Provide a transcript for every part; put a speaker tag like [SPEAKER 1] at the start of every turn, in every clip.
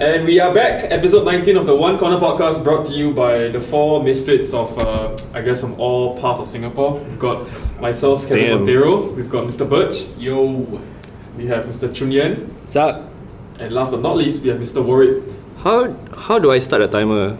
[SPEAKER 1] And we are back, episode 19 of the One Corner podcast, brought to you by the four misfits of, uh, I guess, from all parts of Singapore. We've got myself, Kevin
[SPEAKER 2] Damn.
[SPEAKER 1] Montero. We've got Mr. Birch.
[SPEAKER 3] Yo.
[SPEAKER 1] We have Mr. Chun Yen.
[SPEAKER 2] What's up?
[SPEAKER 1] And last but not least, we have Mr. Warwick.
[SPEAKER 2] How how do I start a timer?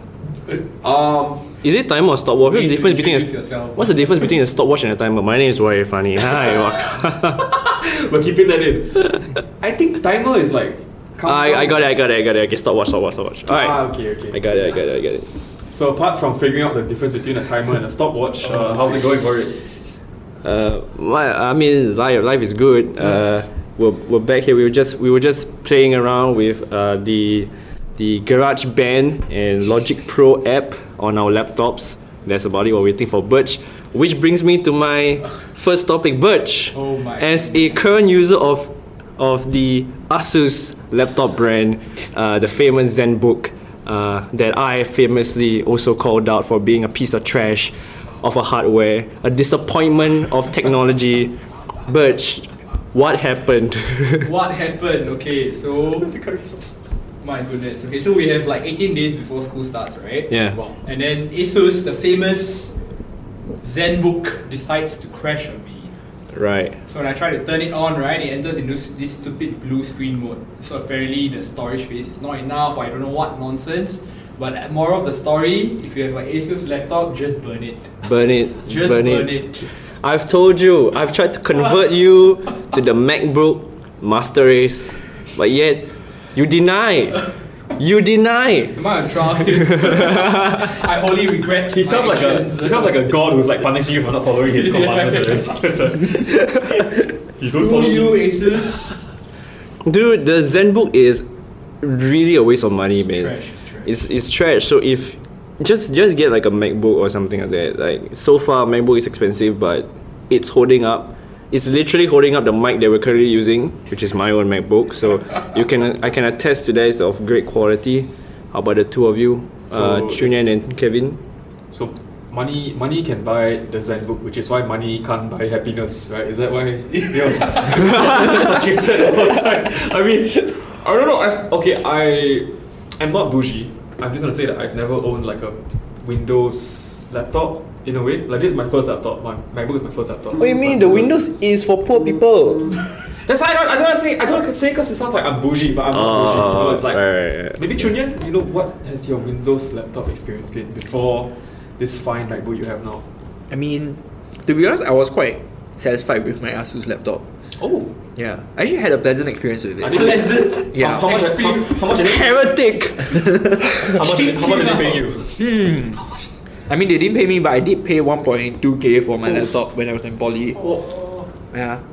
[SPEAKER 1] Um,
[SPEAKER 2] Is it timer or stopwatch? What's the difference between a,
[SPEAKER 3] yourself.
[SPEAKER 2] What's the difference between a stopwatch and a timer? My name is Warwick Funny. Hi.
[SPEAKER 1] We're keeping that in. I think timer is like.
[SPEAKER 2] I, I got it. I got it. I got it. Okay, stopwatch. Stopwatch. Stopwatch. All right.
[SPEAKER 1] Ah, okay, okay.
[SPEAKER 2] I got it. I got it. I got it.
[SPEAKER 1] So apart from figuring out the difference between a timer and a stopwatch, uh, how's it going for it?
[SPEAKER 2] Uh, I mean, life, life is good. Uh, we're, we're back here. We were just we were just playing around with uh, the the Garage Band and Logic Pro app on our laptops. That's about it. We're waiting for Birch, which brings me to my first topic. Birch,
[SPEAKER 3] Oh my
[SPEAKER 2] as a current user of of the Asus laptop brand, uh, the famous ZenBook, uh, that I famously also called out for being a piece of trash of a hardware, a disappointment of technology. Birch, what happened?
[SPEAKER 3] What happened? Okay, so my goodness. Okay, so we have like 18 days before school starts, right?
[SPEAKER 2] Yeah.
[SPEAKER 3] Wow. And then Asus, the famous ZenBook, decides to crash on.
[SPEAKER 2] Right.
[SPEAKER 3] So when I try to turn it on, right, it enters into this, stupid blue screen mode. So apparently the storage space is not enough. Or I don't know what nonsense. But more of the story, if you have an Asus laptop, just burn it.
[SPEAKER 2] Burn it.
[SPEAKER 3] Just
[SPEAKER 2] burn,
[SPEAKER 3] burn,
[SPEAKER 2] it.
[SPEAKER 3] it.
[SPEAKER 2] I've told you, I've tried to convert you to the MacBook Master Race, but yet you deny. You deny.
[SPEAKER 3] Am I on trial? I wholly regret.
[SPEAKER 1] He sounds like a he sounds like a god who's like punishing you for not following his commandments. you don't follow
[SPEAKER 3] Screw you,
[SPEAKER 1] me.
[SPEAKER 3] Asus.
[SPEAKER 2] Dude, the ZenBook is really a waste of money, man.
[SPEAKER 3] Trash, it's trash.
[SPEAKER 2] It's it's trash. So if just just get like a MacBook or something like that. Like so far, MacBook is expensive, but it's holding up. It's literally holding up the mic that we're currently using, which is my own MacBook. So you can I can attest to that. It's of great quality. How about the two of you,
[SPEAKER 1] So
[SPEAKER 2] uh, Chunian and Kevin?
[SPEAKER 1] So money money can buy the ZenBook, which is why money can't buy happiness, right? Is that why you're frustrated all the time? I mean, I don't know. I've, okay, I am not bougie. I'm just gonna say that I've never owned like a Windows laptop in a way. Like this is my first laptop. My MacBook is my first laptop.
[SPEAKER 2] What do you mean?
[SPEAKER 1] I've
[SPEAKER 2] The Windows is for poor people.
[SPEAKER 1] That's why I don't. I don't wanna say. I don't wanna say because it sounds like I'm bougie, but I'm not ah, bougie. You know, it's like
[SPEAKER 2] right, right, right.
[SPEAKER 1] maybe Chunyan. You know what has your Windows laptop experience been before this fine MacBook you have now?
[SPEAKER 4] I mean, to be honest, I was quite satisfied with my Asus laptop.
[SPEAKER 1] Oh,
[SPEAKER 4] Yeah, I actually had a pleasant experience with it.
[SPEAKER 3] Pleasant.
[SPEAKER 4] Yeah.
[SPEAKER 1] How, how much? How, how much? Are they,
[SPEAKER 2] Heretic.
[SPEAKER 1] how much? How much are they paying you? Hmm.
[SPEAKER 4] I mean, they didn't pay me, but I did pay 1.2k for my laptop when I was in poly. Yeah.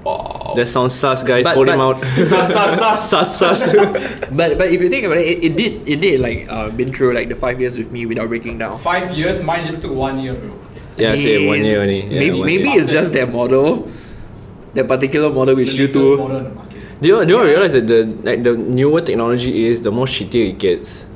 [SPEAKER 2] That sounds sus, guys.
[SPEAKER 4] But-
[SPEAKER 2] Hold him out.
[SPEAKER 1] Sus, sus, sus.
[SPEAKER 2] sus, sus.
[SPEAKER 4] But but if you think about it, it, it did it did like uh, been through like the five years with me without breaking down.
[SPEAKER 3] Five years, mine just took one year, bro.
[SPEAKER 2] yeah, say one year only. Yeah,
[SPEAKER 4] maybe
[SPEAKER 2] one
[SPEAKER 4] maybe
[SPEAKER 2] year.
[SPEAKER 4] it's just that model, that particular model which you two.
[SPEAKER 3] model on the market.
[SPEAKER 2] Do you, do you realize that the like the newer technology is, the more shittier it gets?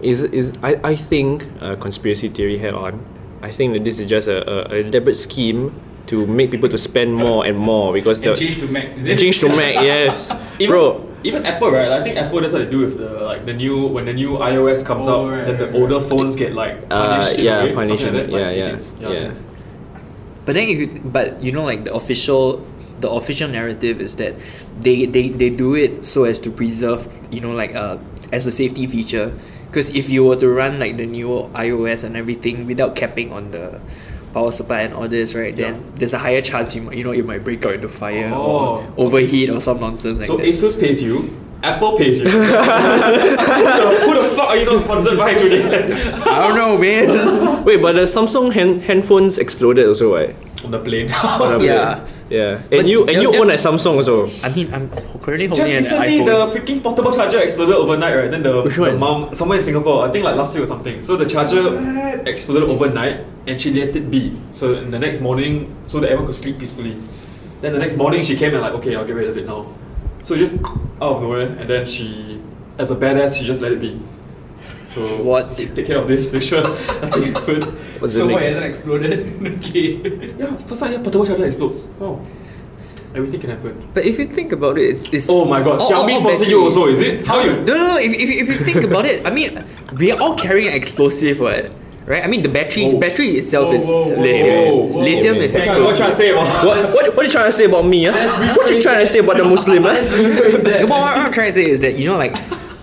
[SPEAKER 3] Yes.
[SPEAKER 2] Is is I, I think uh, conspiracy theory head on. I think that this is just a, a, a deliberate scheme to make people to spend more and more because the
[SPEAKER 3] And change to Mac. Is it?
[SPEAKER 2] change to Mac, yes,
[SPEAKER 1] Even,
[SPEAKER 2] bro.
[SPEAKER 1] even Apple, right? I think Apple that's what they do with the like the new when the new iOS comes
[SPEAKER 3] Oh,
[SPEAKER 1] out,
[SPEAKER 3] right,
[SPEAKER 1] then the
[SPEAKER 3] right,
[SPEAKER 1] older
[SPEAKER 3] right.
[SPEAKER 1] phones get like
[SPEAKER 2] Uh,
[SPEAKER 1] punished. in a
[SPEAKER 2] yeah,
[SPEAKER 1] way,
[SPEAKER 2] punished
[SPEAKER 1] like that.
[SPEAKER 2] yeah,
[SPEAKER 1] Like,
[SPEAKER 2] yeah,
[SPEAKER 1] it's-
[SPEAKER 2] yeah.
[SPEAKER 1] it's-
[SPEAKER 4] But then if you, but you know like the official the official narrative is that they, they, they do it so as to preserve you know like uh as a safety feature because if you were to run like the new iOS and everything without capping on the power supply and all this right then
[SPEAKER 1] Yeah.
[SPEAKER 4] there's a higher chance you might, you know it might break out into fire
[SPEAKER 1] Oh,
[SPEAKER 4] or overheat or some nonsense like
[SPEAKER 1] So
[SPEAKER 4] that.
[SPEAKER 1] Asus pays you. Apple pays you. who, the, who the fuck are you not sponsored by today?
[SPEAKER 4] I don't know man
[SPEAKER 2] Wait, but the Samsung hand, handphones exploded also, right?
[SPEAKER 1] On the plane.
[SPEAKER 2] On the
[SPEAKER 4] Yeah.
[SPEAKER 2] yeah.
[SPEAKER 4] But
[SPEAKER 2] And you and you own a Samsung also.
[SPEAKER 4] I mean I'm currently
[SPEAKER 1] Just
[SPEAKER 4] holding an
[SPEAKER 1] recently,
[SPEAKER 4] iPhone
[SPEAKER 1] the freaking portable charger exploded overnight, right? Then the,
[SPEAKER 4] Which
[SPEAKER 1] the
[SPEAKER 4] one?
[SPEAKER 1] mom, somewhere in Singapore, I think like last week or something. So the charger exploded overnight and she let it be. So in the next morning, so that everyone could sleep peacefully. Then the next morning, she came and like, okay, I'll get rid of it now. So just out of nowhere, and then she, as a badass, she just let it be. So
[SPEAKER 4] What?
[SPEAKER 1] Take, take care of this. Make sure nothing happens.
[SPEAKER 2] What's
[SPEAKER 3] So what
[SPEAKER 2] next?
[SPEAKER 3] hasn't exploded? okay.
[SPEAKER 1] Yeah, first time yeah, portable charger explodes. Wow. Everything can happen.
[SPEAKER 4] But if you think about it, it's, it's
[SPEAKER 1] Oh my god,
[SPEAKER 4] all-
[SPEAKER 1] Xiaomi
[SPEAKER 4] all
[SPEAKER 1] sponsor
[SPEAKER 4] battery.
[SPEAKER 1] you also, is it? How you?
[SPEAKER 4] No, no, no. If, if, if you think about it, I mean, we are all carrying explosive, what? Right? I mean, the batteries,
[SPEAKER 1] Whoa.
[SPEAKER 4] battery itself
[SPEAKER 3] Whoa,
[SPEAKER 4] is
[SPEAKER 3] whoa, whoa,
[SPEAKER 4] lithium.
[SPEAKER 1] whoa, whoa,
[SPEAKER 4] lithium
[SPEAKER 2] whoa.
[SPEAKER 4] is
[SPEAKER 1] What you trying- what you trying to say about?
[SPEAKER 2] What, what, what are you trying to say about me? Huh? What you trying to say about the Muslim? Huh?
[SPEAKER 4] what, what I'm trying to say is that you know, like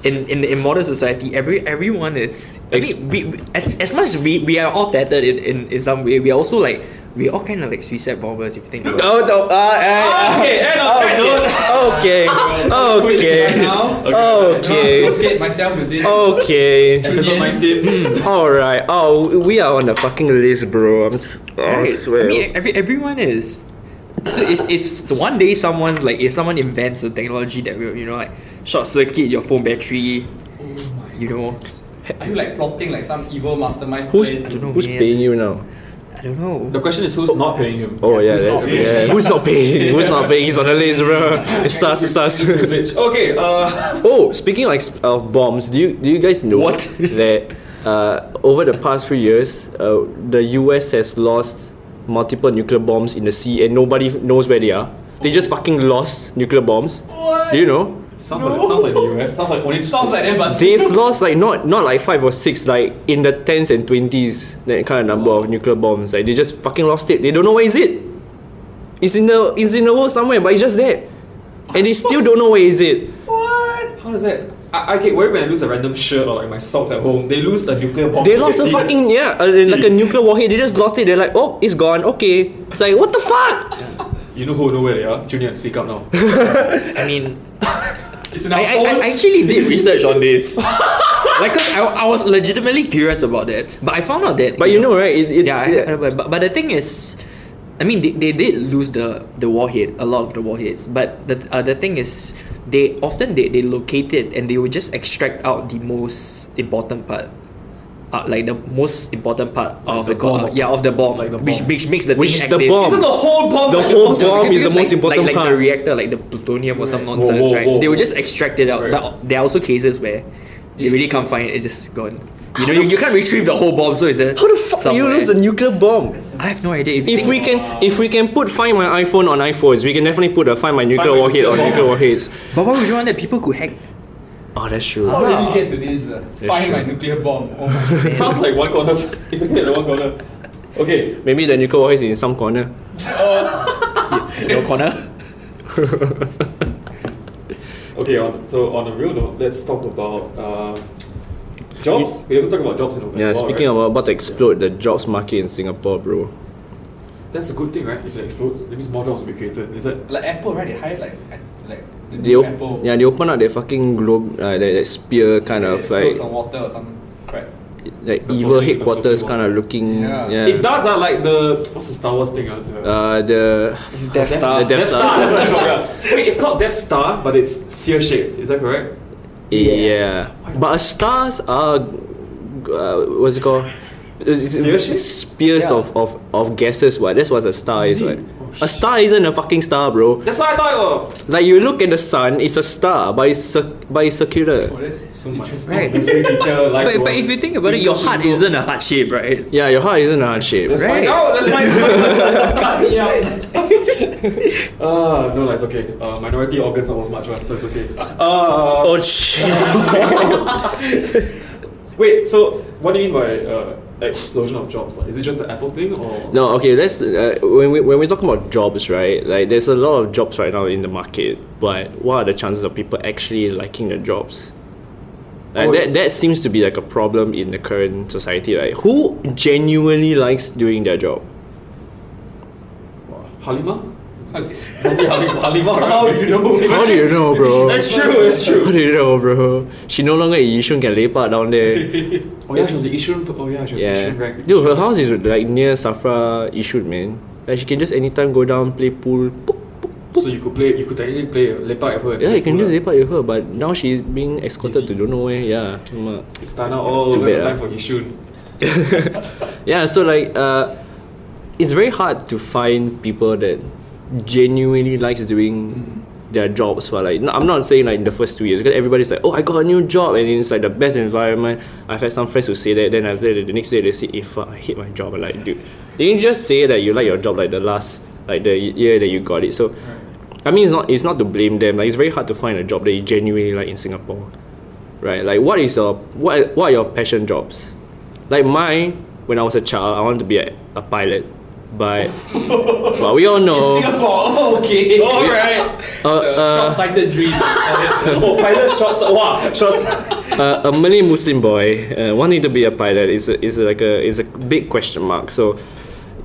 [SPEAKER 4] in, in, in modern society, every everyone is. I mean, we, we, as, as much as we, we are all tattered in, in, in some way, we are also like we all kind of like suicide bombers. If you think about it.
[SPEAKER 2] Oh, no, uh, uh,
[SPEAKER 1] Okay, end of that note.
[SPEAKER 2] okay,
[SPEAKER 3] Quit this right
[SPEAKER 2] okay, okay,
[SPEAKER 3] don't associate myself with this.
[SPEAKER 2] okay.
[SPEAKER 1] Episode 19.
[SPEAKER 2] All right. Oh, we are on the fucking list, bro. I'm. s- oh, I swear.
[SPEAKER 4] I mean, every, everyone is. So if, if one day someone's like if someone invents a technology that will you know like short circuit your phone battery,
[SPEAKER 3] Oh my
[SPEAKER 4] you know,
[SPEAKER 3] Are you like plotting like some evil mastermind
[SPEAKER 2] who's
[SPEAKER 3] plan?
[SPEAKER 4] I don't know,
[SPEAKER 2] who's
[SPEAKER 4] man.
[SPEAKER 2] paying you now?
[SPEAKER 4] I don't know.
[SPEAKER 1] The question is who's not paying him?
[SPEAKER 2] Oh yeah,
[SPEAKER 1] who's
[SPEAKER 2] that-
[SPEAKER 1] not paying
[SPEAKER 2] yeah. Who's not paying? Who's not paying? He's on the list, bro. It's sus, it's sus.
[SPEAKER 1] Okay, uh,
[SPEAKER 2] Oh, speaking like of bombs, do you do you guys know
[SPEAKER 4] What?
[SPEAKER 2] that uh, over the past few years, uh, the US has lost multiple nuclear bombs in the sea, and nobody knows where they are. They just fucking lost nuclear bombs.
[SPEAKER 3] What?
[SPEAKER 2] Do you know?
[SPEAKER 1] sounds like sounds like the US. Sounds like only
[SPEAKER 3] Sounds like them, but
[SPEAKER 2] They've lost like not not like five or six, like in the tens and twenties, that kind of number of nuclear bombs. Like they just fucking lost it. They don't know where is it. It's in the it's in the world somewhere, but it's just there, and they still don't know where is it.
[SPEAKER 3] what?
[SPEAKER 1] How does that? I, I get worried when I lose a random shirt or like my socks at home. They lose a nuclear bomb.
[SPEAKER 2] They lost a fucking yeah, uh, like a nuclear warhead. They just lost it. They're like, oh, it's gone. Okay, it's like what the fuck?
[SPEAKER 1] You know who know where they are? Junior, speak up now.
[SPEAKER 4] I mean,
[SPEAKER 3] It's
[SPEAKER 4] I, I, I actually did research on this. like, cause I, I was legitimately curious about that, but I found out that.
[SPEAKER 2] But you know, right? It, it,
[SPEAKER 4] yeah, I, I, but, but the thing is, I mean, they, they did lose the the warhead, a lot of the warheads. But the uh, the thing is, they often they, they locate it and they will just extract out the most important part. Uh, like the most important part of
[SPEAKER 1] the
[SPEAKER 4] the, bomb,
[SPEAKER 1] bomb.
[SPEAKER 4] yeah, of the bomb,
[SPEAKER 1] Like the
[SPEAKER 4] which
[SPEAKER 1] bomb.
[SPEAKER 4] which makes the
[SPEAKER 2] Which
[SPEAKER 4] thing
[SPEAKER 2] is the bomb.
[SPEAKER 1] Isn't the whole bomb
[SPEAKER 2] The
[SPEAKER 1] like
[SPEAKER 2] whole
[SPEAKER 1] most-
[SPEAKER 2] bomb is the most
[SPEAKER 4] like,
[SPEAKER 2] important
[SPEAKER 4] like,
[SPEAKER 2] part.
[SPEAKER 4] Like the reactor, like the plutonium or some
[SPEAKER 1] Right. Whoa,
[SPEAKER 4] nonsense,
[SPEAKER 1] whoa,
[SPEAKER 4] right?
[SPEAKER 1] whoa,
[SPEAKER 4] they
[SPEAKER 1] will
[SPEAKER 4] just extract it out.
[SPEAKER 1] Right.
[SPEAKER 4] But there are also cases where they really can't find it; it's just gone. You know, you, you can't retrieve the whole bomb, so it's a
[SPEAKER 2] How the fuck do you lose a nuclear bomb?
[SPEAKER 4] I have no idea. If,
[SPEAKER 2] If we can, if we can put find my iPhone on iPhones, we can definitely put a find my nuclear
[SPEAKER 1] My
[SPEAKER 2] warhead on
[SPEAKER 1] Nuclear
[SPEAKER 2] nuclear warheads.
[SPEAKER 4] but why would you want that people could hack?
[SPEAKER 2] Oh, that's true.
[SPEAKER 3] How did we get to this? Uh, find
[SPEAKER 2] true.
[SPEAKER 3] my nuclear bomb. Oh my
[SPEAKER 1] It sounds like one corner. It's exactly like one corner. Okay,
[SPEAKER 2] Maybe the nuclear warhead is in some corner.
[SPEAKER 4] Oh no corner.
[SPEAKER 1] okay. On, so on a real note, let's talk about uh, jobs. We haven't talked about jobs in a while.
[SPEAKER 2] Yeah, speaking
[SPEAKER 1] right?
[SPEAKER 2] about about to explode the jobs market in Singapore, bro.
[SPEAKER 1] that's a good thing, right? If it explodes, that means more jobs will be created. Is that?
[SPEAKER 3] Like Apple, right? They hire like like the
[SPEAKER 2] They op-
[SPEAKER 3] Apple.
[SPEAKER 2] yeah, they open up their fucking globe, uh, that, that spear kind
[SPEAKER 3] It
[SPEAKER 2] of
[SPEAKER 3] floats
[SPEAKER 2] like
[SPEAKER 3] on water or some crap.
[SPEAKER 2] Like
[SPEAKER 1] The
[SPEAKER 2] evil headquarters kind of looking.
[SPEAKER 3] Yeah.
[SPEAKER 2] Yeah.
[SPEAKER 1] It does. Uh, like the what's the Star Wars thing? Uh, the,
[SPEAKER 2] Uh, the
[SPEAKER 4] Death Star.
[SPEAKER 2] The Death Star.
[SPEAKER 1] That's what it's called. Yeah. Wait, it's called Death Star, but it's sphere shaped. Is that correct?
[SPEAKER 2] Yeah. But stars are uh, what's it called? It's-
[SPEAKER 1] Sphere
[SPEAKER 2] it's
[SPEAKER 1] shape?
[SPEAKER 2] Spears
[SPEAKER 3] Yeah.
[SPEAKER 2] of, of, of gases, what? That's what a star is,
[SPEAKER 1] Is
[SPEAKER 2] what?
[SPEAKER 1] it? Oh,
[SPEAKER 2] a star isn't a fucking star, bro.
[SPEAKER 1] That's what I thought. It was.
[SPEAKER 2] Like you look at the sun, it's a star, but it's cir- but it's circular.
[SPEAKER 3] Oh, that's
[SPEAKER 1] So much.
[SPEAKER 4] Right.
[SPEAKER 1] Teacher. Like
[SPEAKER 4] But, but if you think about it, your heart isn't a heart shape, right?
[SPEAKER 2] Yeah, your heart isn't a heart shape.
[SPEAKER 1] Let's
[SPEAKER 4] Right.
[SPEAKER 1] find out. Let's find out.
[SPEAKER 3] cut me out.
[SPEAKER 1] Ah, no, it's okay. Uh, minority organs are worth much, one, so it's okay. Uh,
[SPEAKER 2] Oh shit.
[SPEAKER 1] wait. So, what do you mean by uh, explosion of jobs? Like, is it just the Apple thing, or
[SPEAKER 2] No, okay. Let's uh, when we when we talk about jobs, right? Like, there's a lot of jobs right now in the market, but what are the chances of people actually liking their jobs? Like
[SPEAKER 1] Oh,
[SPEAKER 2] that that seems to be like a problem in the current society, right? Who genuinely likes doing their job?
[SPEAKER 1] Halima? Maybe Halima. Halima. right?
[SPEAKER 3] How do you know?
[SPEAKER 2] How do you know, bro?
[SPEAKER 1] That's true. That's true.
[SPEAKER 2] How
[SPEAKER 1] true.
[SPEAKER 2] do you know, bro? She no longer at Yishun can lepak down there.
[SPEAKER 1] Oh yeah, she was the Yishun. Oh yeah, she was
[SPEAKER 2] yeah,
[SPEAKER 1] Yishun rank.
[SPEAKER 2] dude, her house is like near Safra Yishun, man. Like she can just anytime go down play pool. Boop.
[SPEAKER 1] So you could play. You could technically play lepak with her. and
[SPEAKER 2] Yeah, you can
[SPEAKER 1] pool,
[SPEAKER 2] just
[SPEAKER 1] lah.
[SPEAKER 2] lepak with her, but now she's being escorted to don't know where. Yeah, Mak.
[SPEAKER 1] Istana all the time
[SPEAKER 2] ah.
[SPEAKER 1] for Yishun.
[SPEAKER 2] yeah. So like, uh, it's very hard to find people that genuinely likes doing their jobs. For like, I'm not saying like in the first two years because everybody's like, oh, I got a new job and it's like the best environment. I've had some friends who say that. Then after the next day they say, eh, if I hate my job, I'm like, dude, didn't just say that you like your job like the last like the year that you got it. So I mean, it's not it's not to blame them. Like it's very hard to find a job that you genuinely like in Singapore, right? Like what is your what what are your passion jobs? Like mine, when I was a child, I wanted to be a, a pilot, but but we all know.
[SPEAKER 3] Singapore, okay.
[SPEAKER 1] Alright.
[SPEAKER 2] Uh, uh,
[SPEAKER 3] Short-sighted dream.
[SPEAKER 1] oh, pilot shots. Wow, shots.
[SPEAKER 2] uh, a Malay Muslim boy uh, wanting to be a pilot is a, is like a is a big question mark. So,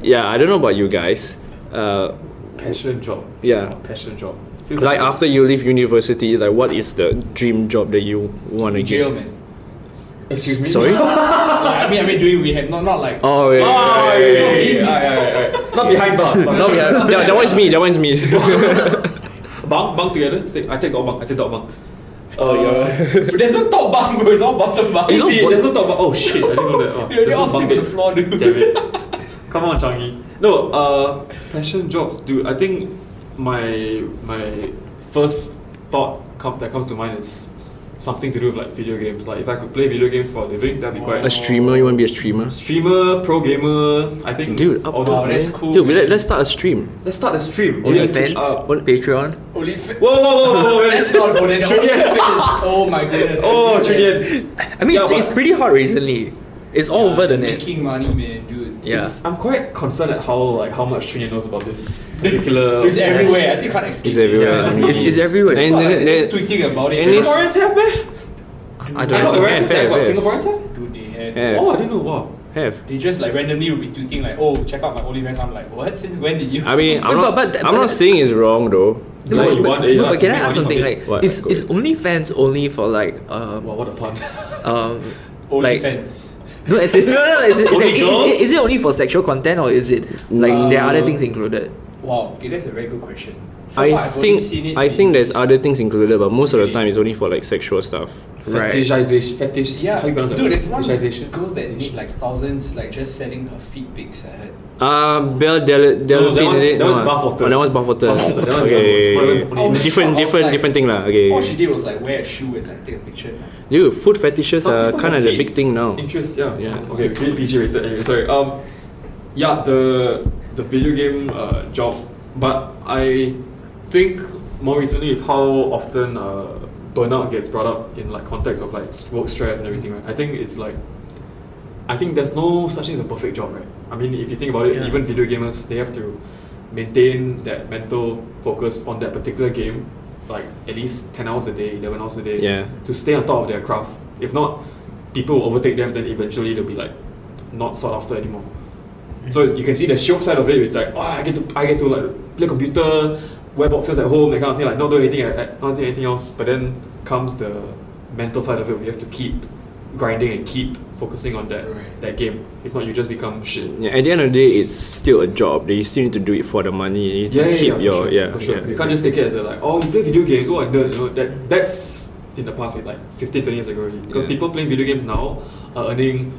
[SPEAKER 2] yeah, I don't know about you guys. Uh,
[SPEAKER 1] Passion job.
[SPEAKER 2] yeah,
[SPEAKER 1] Passion job. Feels
[SPEAKER 2] like after you leave university, like what is the dream job that you want to
[SPEAKER 3] Jail,
[SPEAKER 2] get?
[SPEAKER 3] man.
[SPEAKER 1] Excuse me.
[SPEAKER 2] Sorry.
[SPEAKER 3] like, I mean, I mean, doing we have not not like.
[SPEAKER 2] Oh yeah.
[SPEAKER 1] Oh,
[SPEAKER 2] yeah,
[SPEAKER 1] ah,
[SPEAKER 2] yeah,
[SPEAKER 1] yeah,
[SPEAKER 2] yeah,
[SPEAKER 1] yeah, Not behind bars.
[SPEAKER 2] Not behind. That, that one me. That one's me.
[SPEAKER 1] bunk, bunk together. Say, I take dog bunk. I take dog bunk. Oh yeah.
[SPEAKER 3] there's no top bunk, bro. It's all bottom bunk.
[SPEAKER 1] You See, there's no top bunk. Oh shit! I didn't know that. Oh,
[SPEAKER 3] they all sleep in small, dude.
[SPEAKER 1] Damn it. Come on, Changi. No, uh, passion jobs, dude. I think my my first thought come, that comes to mind is something to do with like video games. Like if I could play video games for a living, that'd be quite.
[SPEAKER 2] a streamer? You want to be a streamer?
[SPEAKER 1] Streamer, pro gamer. I think.
[SPEAKER 2] Dude, up
[SPEAKER 1] all those man.
[SPEAKER 3] cool.
[SPEAKER 2] Dude, let, let's start a stream.
[SPEAKER 1] Let's start a stream.
[SPEAKER 2] Only fans? What-
[SPEAKER 4] Patreon.
[SPEAKER 3] Only fa-
[SPEAKER 1] Whoa, whoa, whoa, whoa, whoa!
[SPEAKER 3] Let's
[SPEAKER 1] Let's
[SPEAKER 3] not go there. The
[SPEAKER 1] Trinidad.
[SPEAKER 3] OnlyFans. Oh my goodness.
[SPEAKER 1] Oh.
[SPEAKER 4] I mean, it's, it's pretty hot recently. It's all over the net.
[SPEAKER 3] Making money, man, dude.
[SPEAKER 4] Yeah.
[SPEAKER 1] It's, I'm quite concerned at how like how much Trinidad knows about this particular.
[SPEAKER 3] It's everywhere. I think you can't escape.
[SPEAKER 2] It's everywhere.
[SPEAKER 1] Yeah.
[SPEAKER 2] I
[SPEAKER 4] It's- it's everywhere.
[SPEAKER 2] And,
[SPEAKER 3] People are, like,
[SPEAKER 2] then-
[SPEAKER 3] just
[SPEAKER 2] then-
[SPEAKER 3] tweeting about it.
[SPEAKER 1] Singaporeans have, man.
[SPEAKER 4] I don't
[SPEAKER 1] not
[SPEAKER 4] know.
[SPEAKER 1] aware.
[SPEAKER 2] Yeah,
[SPEAKER 1] Is that
[SPEAKER 2] fair,
[SPEAKER 1] what. Singaporeans have?
[SPEAKER 3] Dude, they have.
[SPEAKER 2] Yeah.
[SPEAKER 1] Oh, I didn't know. Wow.
[SPEAKER 2] have.
[SPEAKER 3] They just like randomly will be tweeting like, oh, check out my OnlyFans. I'm like, what? Since when did you?
[SPEAKER 2] I mean, I'm not.
[SPEAKER 4] but- but-
[SPEAKER 2] I'm not saying it's wrong though.
[SPEAKER 4] No,
[SPEAKER 1] Like,
[SPEAKER 4] but,
[SPEAKER 1] want-
[SPEAKER 4] no, but can I ask something like
[SPEAKER 2] What?
[SPEAKER 4] is is OnlyFans only for like um
[SPEAKER 1] Wow, what a pun.
[SPEAKER 4] um like
[SPEAKER 3] OnlyFans.
[SPEAKER 4] No as in, no no no is it, is,
[SPEAKER 1] Only
[SPEAKER 4] it, is,
[SPEAKER 1] girls?
[SPEAKER 4] is it only for sexual content or is it like there are other things included?
[SPEAKER 3] Wow. Okay, that's a very good question. So
[SPEAKER 2] I
[SPEAKER 3] far, I've only
[SPEAKER 2] think I think there's other things included, but most of the time it's only for like sexual stuff.
[SPEAKER 4] Right.
[SPEAKER 1] Fetishization. Fetish.
[SPEAKER 3] Yeah,
[SPEAKER 1] How you pronounce
[SPEAKER 3] dude, there's one
[SPEAKER 1] Fetishization.
[SPEAKER 3] girl that made like thousands, like just selling her feet pics. I heard.
[SPEAKER 2] Um, Belle Del
[SPEAKER 1] that
[SPEAKER 2] Delphine
[SPEAKER 1] one-
[SPEAKER 2] is it?
[SPEAKER 1] that
[SPEAKER 2] No,
[SPEAKER 1] one's
[SPEAKER 2] ah.
[SPEAKER 1] bathwater.
[SPEAKER 2] Oh, that one's bathwater.
[SPEAKER 1] Bathwater, that one's
[SPEAKER 2] okay,
[SPEAKER 1] bathwater.
[SPEAKER 3] Oh,
[SPEAKER 2] different,
[SPEAKER 3] shit, I was
[SPEAKER 2] different,
[SPEAKER 3] like-
[SPEAKER 2] different thing lah. Okay,
[SPEAKER 3] All she did was like wear a shoe and like take a picture.
[SPEAKER 2] dude, food fetishes
[SPEAKER 1] Some
[SPEAKER 2] are kind of the big thing now.
[SPEAKER 1] Interest, yeah.
[SPEAKER 2] Yeah.
[SPEAKER 1] Okay, really PG rated anyway. Sorry. Um, yeah, the the video game uh, job, but I think more recently with how often uh, burnout gets brought up in like context of like work stress and everything. Right? I think it's like, I think there's no such thing as a perfect job, right? I mean, if you think about it,
[SPEAKER 4] Yeah.
[SPEAKER 1] even video gamers they have to maintain that mental focus on that particular game, like at least ten hours a day, eleven hours a day
[SPEAKER 2] Yeah.
[SPEAKER 1] to stay on top of their craft. If not, people will overtake them, then eventually they'll be like not sought after anymore. So you can see the shock side of it. It's like, oh, I get to, I get to like play computer, wear boxes at home, that kind of thing. Like not do anything, not do anything else. But then comes the mental side of it. We have to keep grinding and keep focusing on that
[SPEAKER 3] Right.
[SPEAKER 1] that game. If not, you just become shit.
[SPEAKER 2] Yeah, at the end of the day, it's still a job. That you still need to do it for the money. You need
[SPEAKER 1] Yeah,
[SPEAKER 2] to
[SPEAKER 1] yeah,
[SPEAKER 2] keep
[SPEAKER 1] yeah, for
[SPEAKER 2] your
[SPEAKER 1] sure,
[SPEAKER 2] yeah.
[SPEAKER 1] for sure.
[SPEAKER 2] yeah,
[SPEAKER 1] you can't just take it as a like, oh, you play video games, oh, I nerd. You know, that that's in the past, like 15, 20 years ago. Because
[SPEAKER 2] Yeah.
[SPEAKER 1] people playing video games now are earning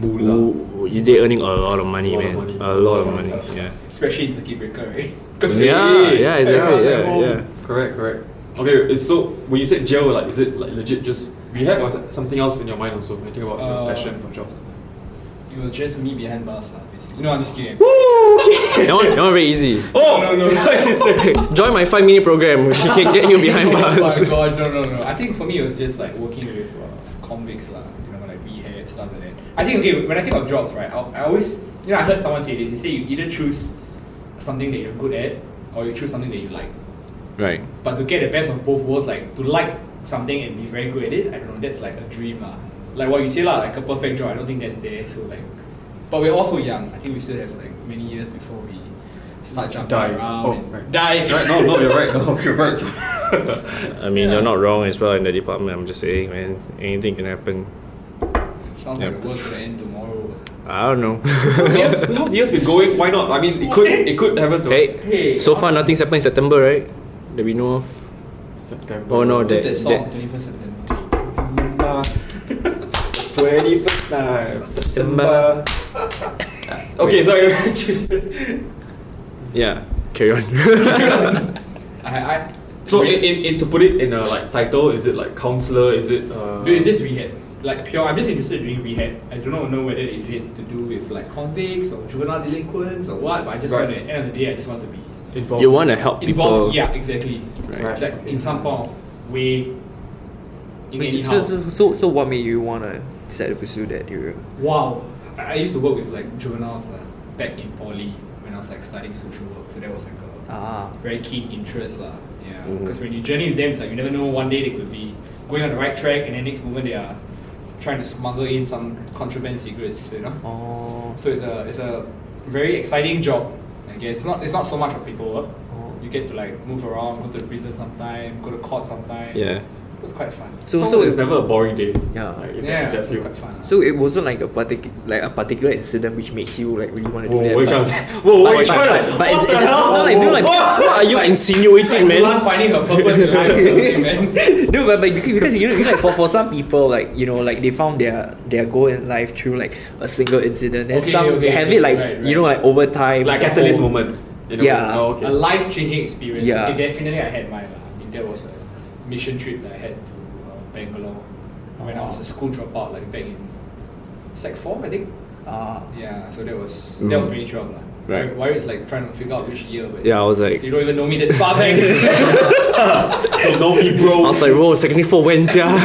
[SPEAKER 1] moolah.
[SPEAKER 2] Ooh, they're earning a lot of money,
[SPEAKER 1] A lot of
[SPEAKER 2] man.
[SPEAKER 1] money.
[SPEAKER 2] A lot of money. Yeah.
[SPEAKER 3] Especially in Circuit Breaker, right? 'Cause
[SPEAKER 2] Yeah, yeah, exactly.
[SPEAKER 3] Yeah,
[SPEAKER 2] Yeah, yeah.
[SPEAKER 1] Correct, correct. Okay, it's so when you said jail, like is it like legit just rehab or something else in your mind also when you think about your
[SPEAKER 3] Uh,
[SPEAKER 1] passion for job?
[SPEAKER 3] It was just me behind bars, lah, basically. No, I'm just kidding.
[SPEAKER 2] that, one, that one very easy.
[SPEAKER 1] Oh no no no!
[SPEAKER 2] Join my five minute program. We can get you behind bars.
[SPEAKER 3] oh my god, no, no, no. I think for me it was just like working with uh, convicts, lah. You know, like rehab stuff like that. I think okay, when I think of jobs, right, I, I always, you know, I heard someone say this. They say you either choose something that you're good at, or you choose something that you like.
[SPEAKER 2] Right.
[SPEAKER 3] But to get the best of both worlds, like to like something and be very good at it, I don't know, that's like a dream lah. Like what you say lah, like a perfect job, I don't think that's there. So like, but we're also young. I think we still have like many years before we start jumping
[SPEAKER 1] Die.
[SPEAKER 3] around
[SPEAKER 1] Oh,
[SPEAKER 3] and
[SPEAKER 1] right.
[SPEAKER 3] die.
[SPEAKER 1] right, no, no, you're right. No, you're right.
[SPEAKER 2] I mean,
[SPEAKER 3] Yeah.
[SPEAKER 2] you're not wrong as well in the department. I'm just saying, man. Anything can happen.
[SPEAKER 3] Sounds
[SPEAKER 2] Yeah.
[SPEAKER 3] like the world's gonna end tomorrow.
[SPEAKER 2] I don't know.
[SPEAKER 1] how the years, how the years been going? Why not? I mean, it could it could happen to
[SPEAKER 2] hey,
[SPEAKER 3] Hey,
[SPEAKER 2] so far nothing's happened in September, right? That we know of.
[SPEAKER 1] September.
[SPEAKER 2] Oh no, that,
[SPEAKER 3] that song? Twenty first September.
[SPEAKER 1] Twenty first time
[SPEAKER 2] September.
[SPEAKER 1] Okay, sorry.
[SPEAKER 2] yeah. Carry on.
[SPEAKER 3] I, I.
[SPEAKER 1] so in, in, in to put it in a like title, is it like counselor? Is it uh?
[SPEAKER 3] Dude, is this rehab? Like pure, I'm just interested in doing rehab. I do not know whether is it to do with like convicts or juvenile delinquents or what. But I just
[SPEAKER 1] Right.
[SPEAKER 3] want to, at the end of the day, I just want to be
[SPEAKER 1] Involved.
[SPEAKER 2] You want to help people.
[SPEAKER 3] Yeah, exactly.
[SPEAKER 1] Right.
[SPEAKER 3] Like in some form of way.
[SPEAKER 4] Wait, so, so, so, so what made you wanna decide to pursue that area?
[SPEAKER 3] Wow. I I used to work with like juveniles uh, back in poly when I was like studying social work. So that was like a
[SPEAKER 4] Ah.
[SPEAKER 3] very keen interest lah. Yeah.
[SPEAKER 2] Mhm.
[SPEAKER 3] Because when you journey with them, it's like you never know. One day they could be going on the right track, and then next moment they are trying to smuggle in some contraband cigarettes. You know.
[SPEAKER 4] Oh.
[SPEAKER 3] So it's a it's a very exciting job. I guess it's not it's not so much of paperwork.
[SPEAKER 4] Oh.
[SPEAKER 3] You get to like move around, go to the prison sometime, go to court sometime.
[SPEAKER 2] Yeah.
[SPEAKER 3] It was quite fun.
[SPEAKER 4] So,
[SPEAKER 1] So,
[SPEAKER 4] so,
[SPEAKER 1] it's never a boring day.
[SPEAKER 4] Yeah.
[SPEAKER 1] Like,
[SPEAKER 3] yeah,
[SPEAKER 1] that
[SPEAKER 3] it was
[SPEAKER 1] field.
[SPEAKER 3] quite fun.
[SPEAKER 4] so it wasn't like a particular, like a particular incident which makes you like really want to do
[SPEAKER 1] Whoa,
[SPEAKER 4] that.
[SPEAKER 1] what you
[SPEAKER 4] but-
[SPEAKER 1] trying? Whoa, what
[SPEAKER 4] but-
[SPEAKER 1] you trying
[SPEAKER 4] but- but it's-
[SPEAKER 1] What
[SPEAKER 4] it's
[SPEAKER 1] the
[SPEAKER 4] just-
[SPEAKER 1] hell?
[SPEAKER 4] no, I like-
[SPEAKER 2] What are you
[SPEAKER 3] It's
[SPEAKER 2] insinuating,
[SPEAKER 3] like
[SPEAKER 2] man?
[SPEAKER 3] Mulan finding her purpose in life, man.
[SPEAKER 4] no, but, but because, because you know, you know, like for, for some people, like you know, like they found their their goal in life through like a single incident, and
[SPEAKER 3] Okay,
[SPEAKER 4] some
[SPEAKER 3] okay,
[SPEAKER 4] have
[SPEAKER 3] okay,
[SPEAKER 4] it like
[SPEAKER 3] right,
[SPEAKER 4] you know, like over time,
[SPEAKER 1] Like catalyst
[SPEAKER 4] oh.
[SPEAKER 1] moment. You know?
[SPEAKER 4] Yeah.
[SPEAKER 1] Oh, okay.
[SPEAKER 3] A life changing experience.
[SPEAKER 4] Yeah.
[SPEAKER 3] Okay, definitely I had mine. lah. I mean, that was a mission trip that I had to uh, Bangalore when I was a school dropout, like back in Sec 4, I think.
[SPEAKER 4] Ah.
[SPEAKER 3] Yeah, so that was that was 2012. lah.
[SPEAKER 2] Right.
[SPEAKER 3] Why, why it's like trying to figure out which year, but
[SPEAKER 2] Yeah, I was like,
[SPEAKER 3] you don't even know me that far back.
[SPEAKER 1] Don't know me, bro.
[SPEAKER 2] I
[SPEAKER 1] bro.
[SPEAKER 2] was like, bro, secondary four wins, yeah.